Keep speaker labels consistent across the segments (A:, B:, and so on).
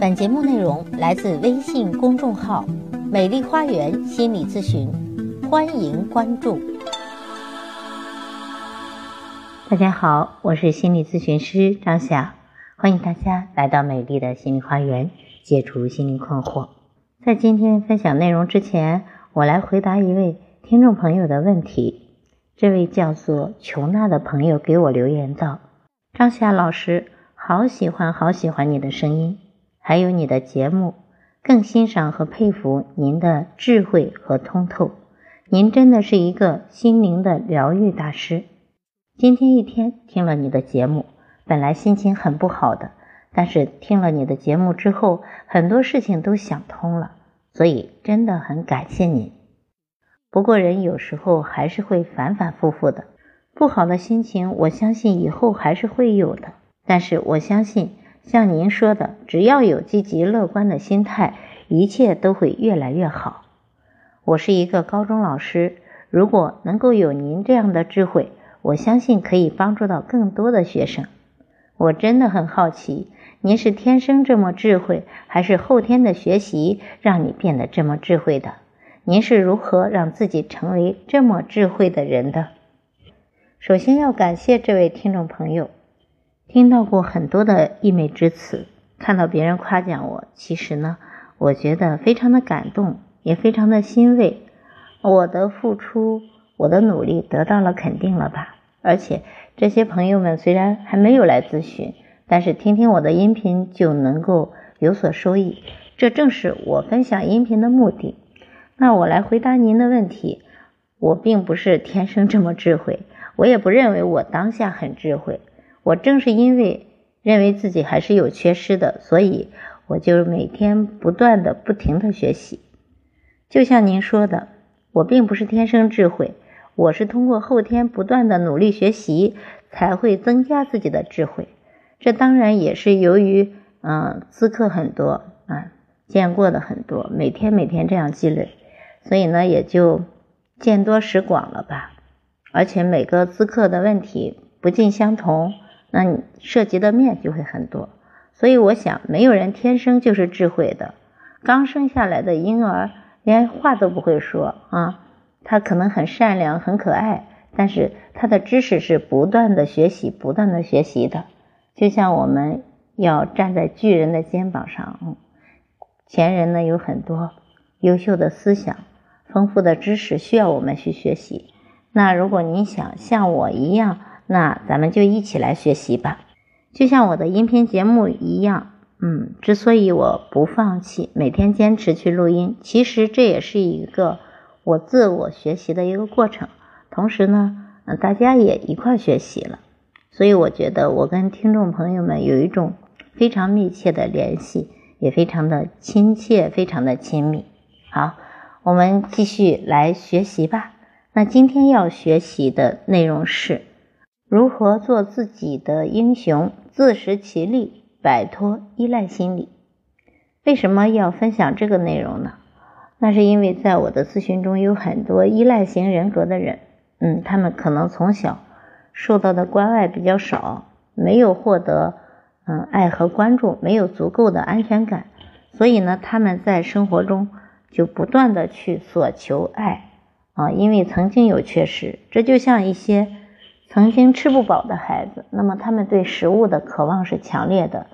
A: 本节目内容来自微信公众号“美丽花园心理咨询”，欢迎关注。大家好，我是心理咨询师张霞，欢迎大家来到美丽的心理花园，解除心灵困惑。在今天分享内容之前，我来回答一位听众朋友的问题。这位叫做琼娜的朋友给我留言道：“张霞老师，好喜欢好喜欢你的声音。”还有你的节目，更欣赏和佩服您的智慧和通透。您真的是一个心灵的疗愈大师。今天一天听了你的节目，本来心情很不好的，但是听了你的节目之后，很多事情都想通了，所以真的很感谢您。不过人有时候还是会反反复复的，不好的心情，我相信以后还是会有的。但是我相信。像您说的，只要有积极乐观的心态，一切都会越来越好。我是一个高中老师，如果能够有您这样的智慧，我相信可以帮助到更多的学生。我真的很好奇，您是天生这么智慧，还是后天的学习让你变得这么智慧的？您是如何让自己成为这么智慧的人的？首先要感谢这位听众朋友。听到过很多的溢美之词，看到别人夸奖我，其实呢，我觉得非常的感动，也非常的欣慰。我的付出，我的努力得到了肯定了吧？而且这些朋友们虽然还没有来咨询，但是听听我的音频就能够有所收益，这正是我分享音频的目的。那我来回答您的问题，我并不是天生这么智慧，我也不认为我当下很智慧。我正是因为认为自己还是有缺失的，所以我就每天不断的、不停的学习。就像您说的，我并不是天生智慧，我是通过后天不断的努力学习，才会增加自己的智慧。这当然也是由于，嗯，资课很多啊，见过的很多，每天每天这样积累，所以呢，也就见多识广了吧。而且每个资课的问题不尽相同。那你涉及的面就会很多，所以我想没有人天生就是智慧的。刚生下来的婴儿连话都不会说啊，他可能很善良很可爱，但是他的知识是不断的学习不断的学习的。就像我们要站在巨人的肩膀上，嗯前人呢有很多优秀的思想、丰富的知识需要我们去学习。那如果您想像我一样，那咱们就一起来学习吧，就像我的音频节目一样，嗯，之所以我不放弃，每天坚持去录音，其实这也是一个我自我学习的一个过程。同时呢，嗯，大家也一块学习了，所以我觉得我跟听众朋友们有一种非常密切的联系，也非常的亲切，非常的亲密。好，我们继续来学习吧。那今天要学习的内容是。如何做自己的英雄，自食其力，摆脱依赖心理？为什么要分享这个内容呢？那是因为在我的咨询中有很多依赖型人格的人，嗯，他们可能从小受到的关爱比较少，没有获得嗯爱和关注，没有足够的安全感，所以呢，他们在生活中就不断的去索求爱啊，因为曾经有缺失，这就像一些。曾经吃不饱的孩子，那么他们对食物的渴望是强烈的；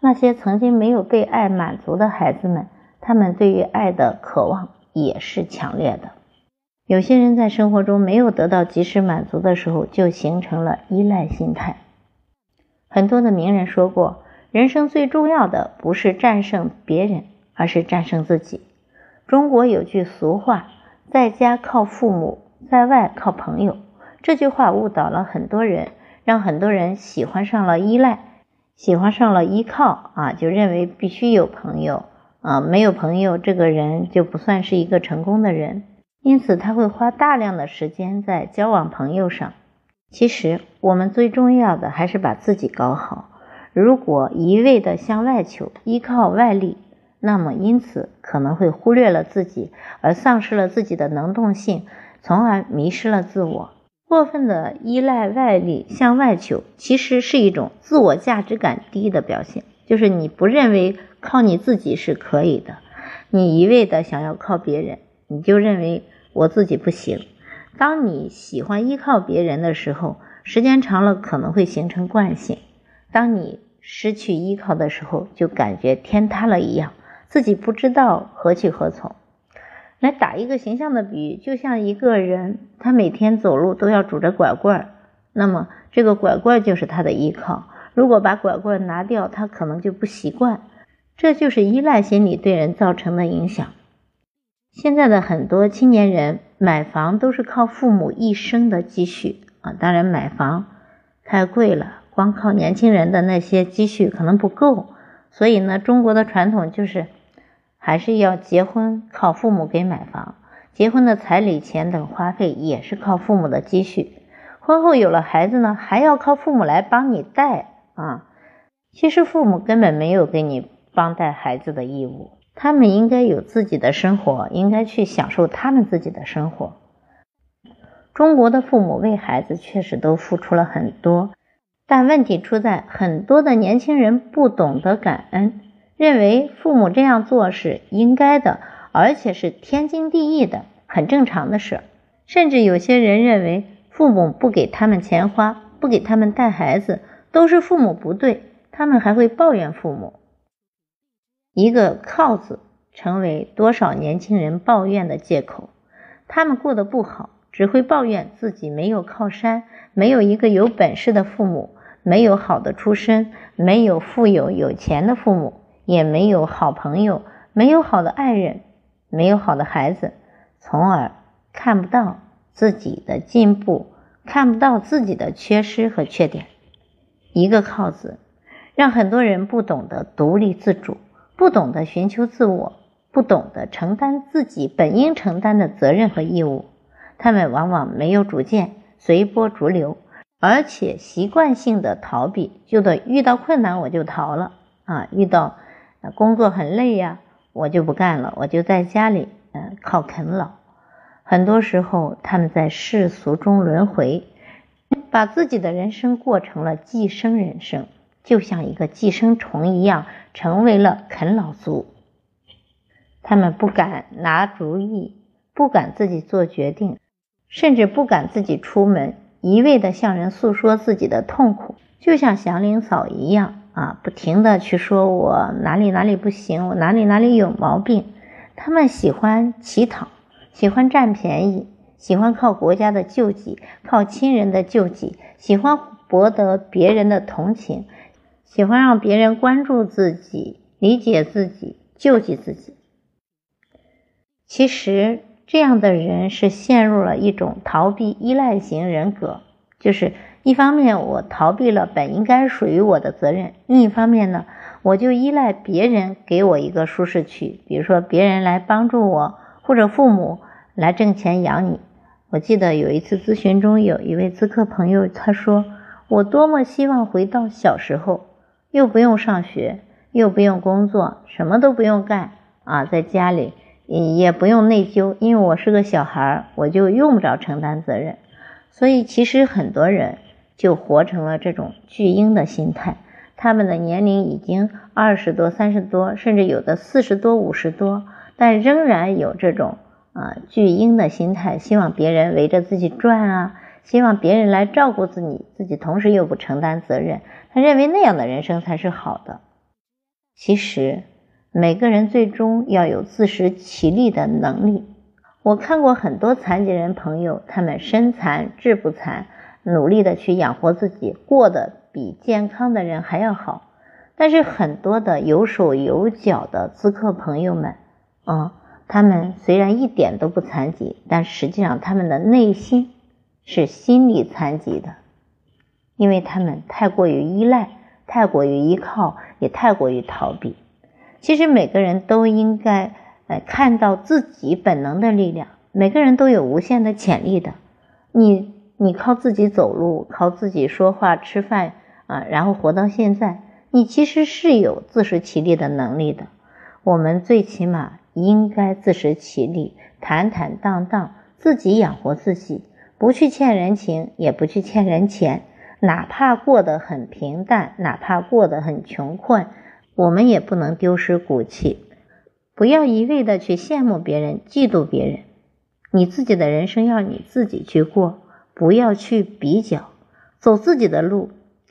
A: 那些曾经没有被爱满足的孩子们，他们对于爱的渴望也是强烈的。有些人在生活中没有得到及时满足的时候，就形成了依赖心态。很多的名人说过，人生最重要的不是战胜别人，而是战胜自己。中国有句俗话：“在家靠父母，在外靠朋友。”这句话误导了很多人，让很多人喜欢上了依赖，喜欢上了依靠啊，就认为必须有朋友啊，没有朋友，这个人就不算是一个成功的人。因此，他会花大量的时间在交往朋友上。其实，我们最重要的还是把自己搞好。如果一味的向外求，依靠外力，那么因此可能会忽略了自己，而丧失了自己的能动性，从而迷失了自我。过分的依赖外力向外求，其实是一种自我价值感低的表现。就是你不认为靠你自己是可以的。你一味的想要靠别人，你就认为我自己不行。当你喜欢依靠别人的时候，时间长了可能会形成惯性。当你失去依靠的时候，就感觉天塌了一样，自己不知道何去何从。来打一个形象的比喻，就像一个人，他每天走路都要拄着拐棍，那么这个拐棍就是他的依靠。如果把拐棍拿掉，他可能就不习惯。这就是依赖心理对人造成的影响。现在的很多青年人买房都是靠父母一生的积蓄啊，当然买房太贵了，光靠年轻人的那些积蓄可能不够。所以呢，中国的传统就是还是要结婚靠父母给买房，结婚的彩礼钱等花费也是靠父母的积蓄。婚后有了孩子呢，还要靠父母来帮你带啊。其实父母根本没有给你。帮带孩子的义务，他们应该有自己的生活，应该去享受他们自己的生活。中国的父母为孩子确实都付出了很多，但问题出在很多的年轻人不懂得感恩，认为父母这样做是应该的，而且是天经地义的，很正常的事。甚至有些人认为父母不给他们钱花，不给他们带孩子，都是父母不对，他们还会抱怨父母。一个“靠”字成为多少年轻人抱怨的借口。他们过得不好，只会抱怨自己没有靠山，没有一个有本事的父母，没有好的出身，没有富有有钱的父母，也没有好朋友，没有好的爱人，没有好的孩子，从而看不到自己的进步，看不到自己的缺失和缺点。一个“靠”字，让很多人不懂得独立自主。不懂得寻求自我，不懂得承担自己本应承担的责任和义务，他们往往没有主见，随波逐流，而且习惯性的逃避，就得遇到困难我就逃了啊，遇到工作很累呀，我就不干了，我就在家里嗯靠啃老。很多时候他们在世俗中轮回，把自己的人生过成了寄生人生。就像一个寄生虫一样，成为了啃老族。他们不敢拿主意，不敢自己做决定，甚至不敢自己出门，一味的向人诉说自己的痛苦，就像祥林嫂一样啊，不停的去说我哪里哪里不行，我哪里哪里有毛病。他们喜欢乞讨，喜欢占便宜，喜欢靠国家的救济，靠亲人的救济，喜欢博得别人的同情。喜欢让别人关注自己、理解自己、救济自己。其实，这样的人是陷入了一种逃避依赖型人格，就是一方面我逃避了本应该属于我的责任，另一方面呢，我就依赖别人给我一个舒适区，比如说别人来帮助我，或者父母来挣钱养你。我记得有一次咨询中，有一位咨客朋友他说：“我多么希望回到小时候。”又不用上学，又不用工作，什么都不用干啊，在家里也不用内疚，因为我是个小孩，我就用不着承担责任。所以其实很多人就活成了这种巨婴的心态，他们的年龄已经二十多、三十多，甚至有的四十多、五十多，但仍然有这种啊巨婴的心态，希望别人围着自己转啊。希望别人来照顾自己，自己同时又不承担责任，他认为那样的人生才是好的。其实，每个人最终要有自食其力的能力。我看过很多残疾人朋友，他们身残志不残，努力的去养活自己，过得比健康的人还要好。但是很多的有手有脚的咨客朋友们，啊，他们虽然一点都不残疾，但实际上他们的内心。是心理残疾的，因为他们太过于依赖，太过于依靠，也太过于逃避。其实每个人都应该呃看到自己本能的力量，每个人都有无限的潜力的。你你靠自己走路，靠自己说话吃饭啊，然后活到现在，你其实是有自食其力的能力的。我们最起码应该自食其力，坦坦荡荡，自己养活自己。不去欠人情，也不去欠人钱，哪怕过得很平淡，哪怕过得很穷困，我们也不能丢失骨气。不要一味的去羡慕别人、嫉妒别人，你自己的人生要你自己去过，不要去比较，走自己的路。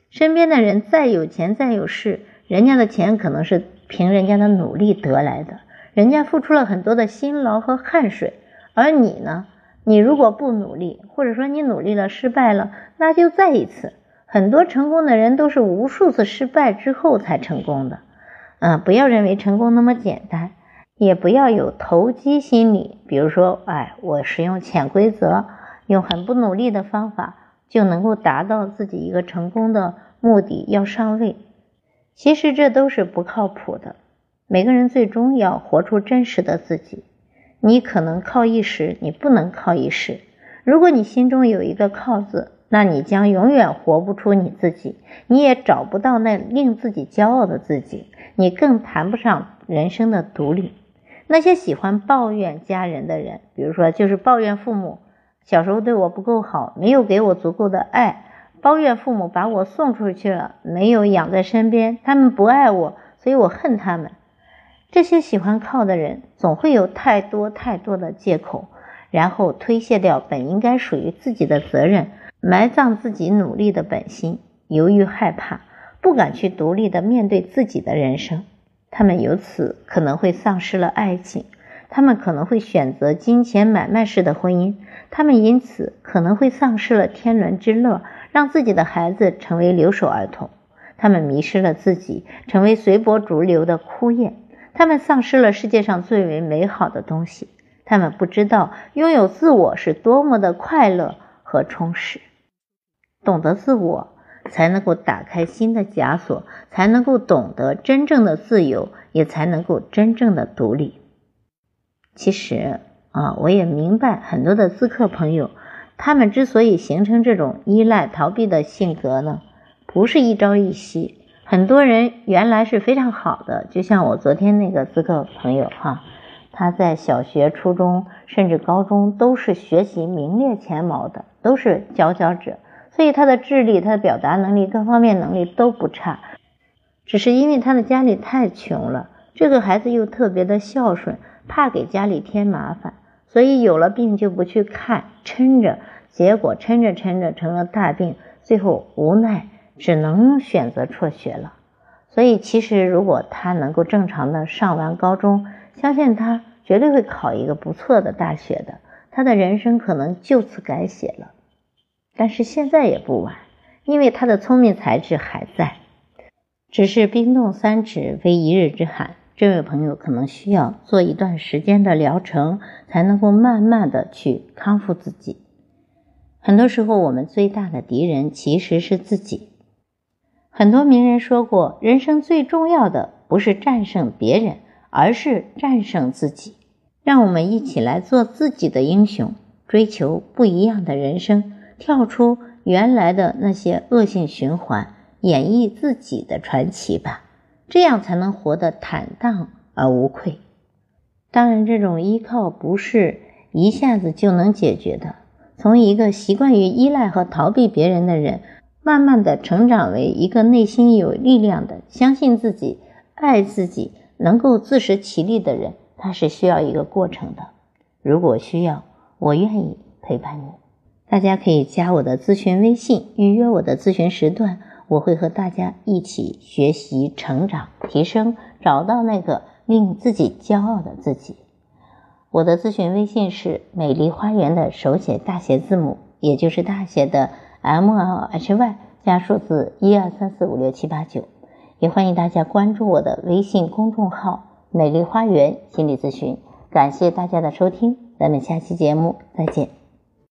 A: 身边的人再有钱、再有势，人家的钱可能是凭人家的努力得来的，人家付出了很多的辛劳和汗水，而你呢？你如果不努力，或者说你努力了失败了，那就再一次。很多成功的人都是无数次失败之后才成功的。嗯，不要认为成功那么简单。也不要有投机心理，比如说，哎，我使用潜规则，用很不努力的方法就能够达到自己一个成功的目的，要上位。其实这都是不靠谱的。每个人最终要活出真实的自己。你可能靠一时，你不能靠一时。如果你心中有一个“靠”字，那你将永远活不出你自己，你也找不到那令自己骄傲的自己，你更谈不上人生的独立。那些喜欢抱怨家人的人，比如说就是抱怨父母小时候对我不够好，没有给我足够的爱，抱怨父母把我送出去了，没有养在身边，他们不爱我，所以我恨他们。这些喜欢靠的人，总会有太多太多的借口，然后推卸掉本应该属于自己的责任，埋葬自己努力的本心，由于害怕，不敢去独立的面对自己的人生。他们由此可能会丧失了爱情，他们可能会选择金钱买卖式的婚姻，他们因此可能会丧失了天伦之乐，让自己的孩子成为留守儿童。他们迷失了自己，成为随波逐流的枯叶。他们丧失了世界上最为美好的东西。他们不知道拥有自我是多么的快乐和充实。懂得自我。才能够打开新的枷锁，才能够懂得真正的自由，也才能够真正的独立。其实啊，我也明白很多的咨客朋友，他们之所以形成这种依赖、逃避的性格呢，不是一朝一夕。很多人原来是非常好的，就像我昨天那个咨客朋友哈，他在小学、初中甚至高中都是学习名列前茅的，都是佼佼者。所以他的智力、他的表达能力各方面能力都不差，只是因为他的家里太穷了，这个孩子又特别的孝顺，怕给家里添麻烦，所以有了病就不去看，撑着，结果撑着撑着成了大病，最后无奈只能选择辍学了。所以其实如果他能够正常的上完高中，相信他绝对会考一个不错的大学的，他的人生可能就此改写了。但是现在也不晚，因为他的聪明才智还在，只是冰冻三尺非一日之寒。这位朋友可能需要做一段时间的疗程，才能够慢慢的去康复自己。很多时候，我们最大的敌人其实是自己。很多名人说过，人生最重要的不是战胜别人，而是战胜自己。让我们一起来做自己的英雄，追求不一样的人生。跳出原来的那些恶性循环，演绎自己的传奇吧，这样才能活得坦荡而无愧。当然，这种依靠不是一下子就能解决的。从一个习惯于依赖和逃避别人的人，慢慢的成长为一个内心有力量的、相信自己、爱自己、能够自食其力的人，他是需要一个过程的。如果需要，我愿意陪伴你。大家可以加我的咨询微信，预约我的咨询时段，我会和大家一起学习、成长、提升，找到那个令自己骄傲的自己。我的咨询微信是“美丽花园”的手写大写字母，也就是大写的 M L H Y 加数字一二三四五六七八九。也欢迎大家关注我的微信公众号“美丽花园心理咨询”。感谢大家的收听，咱们下期节目再见。